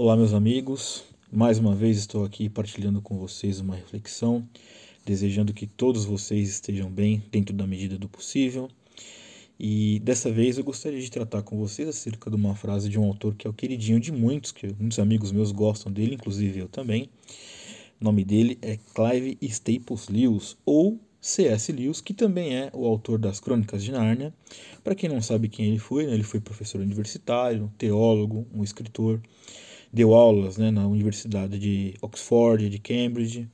Olá, meus amigos. Mais uma vez estou aqui partilhando com vocês uma reflexão, desejando que todos vocês estejam bem dentro da medida do possível. E dessa vez eu gostaria de tratar com vocês acerca de uma frase de um autor que é o queridinho de muitos, que muitos amigos meus gostam dele, inclusive eu também. O nome dele é Clive Staples Lewis, ou C.S. Lewis, que também é o autor das Crônicas de Nárnia. Para quem não sabe quem ele foi, né, ele foi professor universitário, teólogo, um escritor, deu aulas né, na Universidade de Oxford, de Cambridge,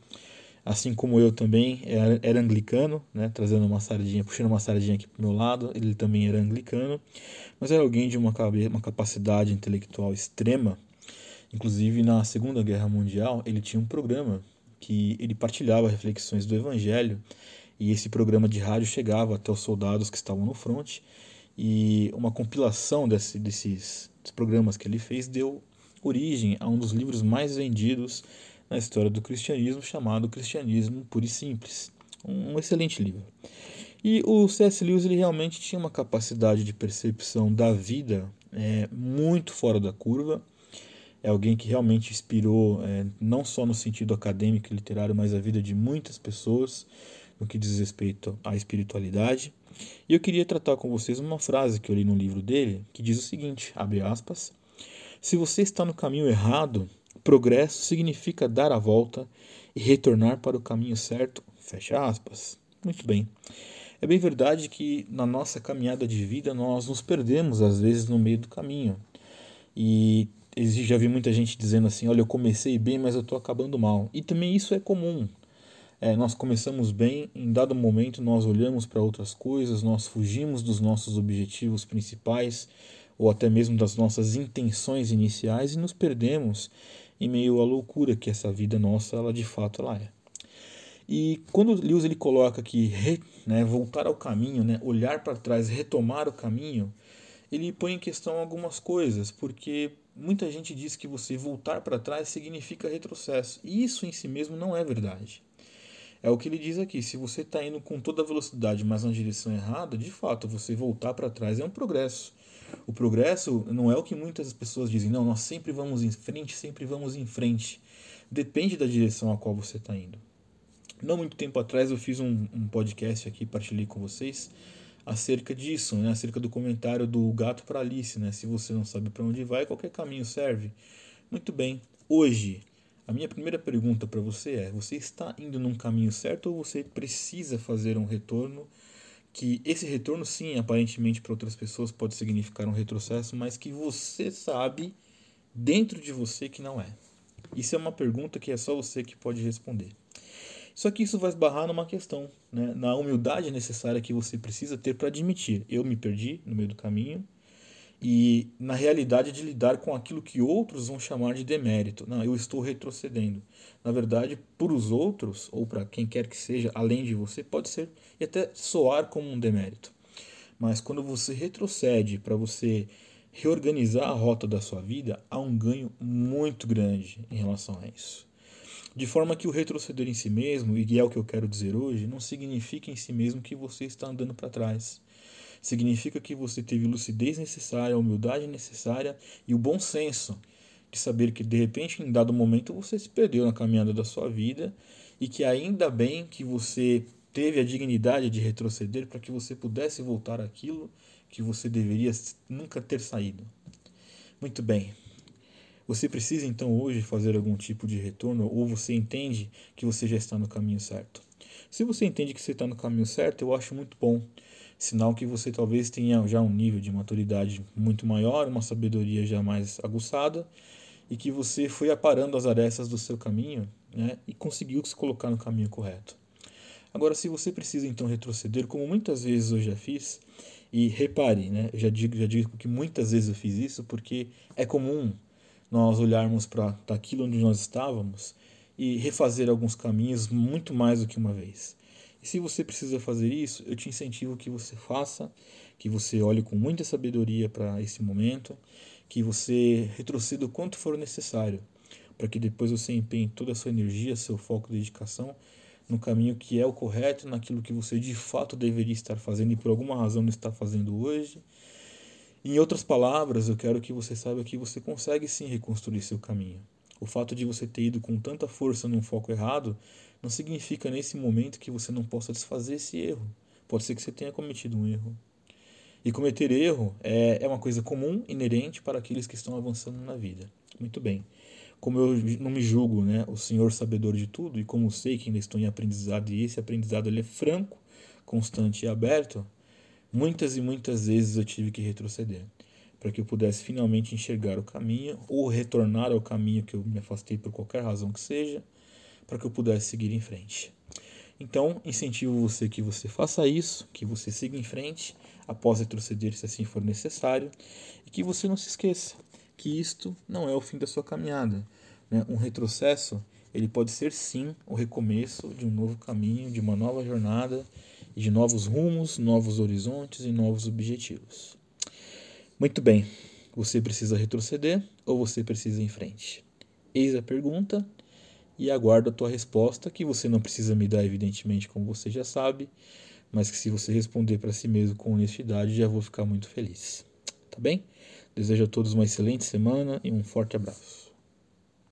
assim como eu também era, era anglicano, né, trazendo uma sardinha, puxando uma sardinha aqui para o meu lado, ele também era anglicano, mas era alguém de uma, uma capacidade intelectual extrema. Inclusive, na Segunda Guerra Mundial, ele tinha um programa que ele partilhava reflexões do Evangelho e esse programa de rádio chegava até os soldados que estavam no fronte e uma compilação desse, desses programas que ele fez deu origem a um dos livros mais vendidos na história do cristianismo, chamado Cristianismo Puro e Simples. Um excelente livro. E o C.S. Lewis ele realmente tinha uma capacidade de percepção da vida é, muito fora da curva. É alguém que realmente inspirou, é, não só no sentido acadêmico e literário, mas a vida de muitas pessoas no que diz respeito à espiritualidade. E eu queria tratar com vocês uma frase que eu li no livro dele, que diz o seguinte, abre aspas, se você está no caminho errado, progresso significa dar a volta e retornar para o caminho certo, fecha aspas. Muito bem. É bem verdade que na nossa caminhada de vida nós nos perdemos às vezes no meio do caminho. E já vi muita gente dizendo assim: olha, eu comecei bem, mas eu estou acabando mal. E também isso é comum. É, nós começamos bem, em dado momento nós olhamos para outras coisas, nós fugimos dos nossos objetivos principais ou até mesmo das nossas intenções iniciais e nos perdemos em meio à loucura que essa vida nossa, ela de fato ela é. E quando Lewis ele coloca que né, voltar ao caminho, né, olhar para trás, retomar o caminho, ele põe em questão algumas coisas, porque muita gente diz que você voltar para trás significa retrocesso, e isso em si mesmo não é verdade. É o que ele diz aqui: se você está indo com toda a velocidade, mas na direção errada, de fato, você voltar para trás é um progresso. O progresso não é o que muitas pessoas dizem, não, nós sempre vamos em frente, sempre vamos em frente. Depende da direção a qual você está indo. Não muito tempo atrás eu fiz um, um podcast aqui, partilhei com vocês, acerca disso, né? acerca do comentário do gato para Alice. Né? Se você não sabe para onde vai, qualquer caminho serve. Muito bem, hoje a minha primeira pergunta para você é: você está indo num caminho certo ou você precisa fazer um retorno? Que esse retorno, sim, aparentemente para outras pessoas pode significar um retrocesso, mas que você sabe dentro de você que não é. Isso é uma pergunta que é só você que pode responder. Só que isso vai esbarrar numa questão, né? na humildade necessária que você precisa ter para admitir: eu me perdi no meio do caminho, e na realidade de lidar com aquilo que outros vão chamar de demérito. Não, eu estou retrocedendo. Na verdade, para os outros, ou para quem quer que seja, além de você, pode ser e até soar como um demérito. Mas quando você retrocede para você reorganizar a rota da sua vida, há um ganho muito grande em relação a isso. De forma que o retroceder em si mesmo, e é o que eu quero dizer hoje, não significa em si mesmo que você está andando para trás significa que você teve lucidez necessária, a humildade necessária e o bom senso de saber que de repente em dado momento você se perdeu na caminhada da sua vida e que ainda bem que você teve a dignidade de retroceder para que você pudesse voltar àquilo que você deveria nunca ter saído. Muito bem. Você precisa então hoje fazer algum tipo de retorno ou você entende que você já está no caminho certo? Se você entende que você está no caminho certo, eu acho muito bom sinal que você talvez tenha já um nível de maturidade muito maior, uma sabedoria já mais aguçada e que você foi aparando as arestas do seu caminho né, e conseguiu se colocar no caminho correto. Agora, se você precisa então retroceder, como muitas vezes eu já fiz, e repare, né, eu já digo, já digo que muitas vezes eu fiz isso porque é comum nós olharmos para aquilo onde nós estávamos e refazer alguns caminhos muito mais do que uma vez. E se você precisa fazer isso, eu te incentivo que você faça, que você olhe com muita sabedoria para esse momento, que você retroceda o quanto for necessário, para que depois você empenhe toda a sua energia, seu foco dedicação no caminho que é o correto, naquilo que você de fato deveria estar fazendo e por alguma razão não está fazendo hoje. Em outras palavras, eu quero que você saiba que você consegue sim reconstruir seu caminho. O fato de você ter ido com tanta força num foco errado não significa nesse momento que você não possa desfazer esse erro. Pode ser que você tenha cometido um erro. E cometer erro é, é uma coisa comum, inerente para aqueles que estão avançando na vida. Muito bem. Como eu não me julgo né, o senhor sabedor de tudo, e como sei que ainda estou em aprendizado, e esse aprendizado ele é franco, constante e aberto, muitas e muitas vezes eu tive que retroceder para que eu pudesse finalmente enxergar o caminho ou retornar ao caminho que eu me afastei por qualquer razão que seja, para que eu pudesse seguir em frente. Então, incentivo você que você faça isso, que você siga em frente após retroceder se assim for necessário, e que você não se esqueça que isto não é o fim da sua caminhada. Né? Um retrocesso ele pode ser sim o recomeço de um novo caminho, de uma nova jornada, de novos rumos, novos horizontes e novos objetivos. Muito bem, você precisa retroceder ou você precisa ir em frente? Eis a pergunta e aguardo a tua resposta, que você não precisa me dar, evidentemente, como você já sabe, mas que se você responder para si mesmo com honestidade, já vou ficar muito feliz. Tá bem? Desejo a todos uma excelente semana e um forte abraço.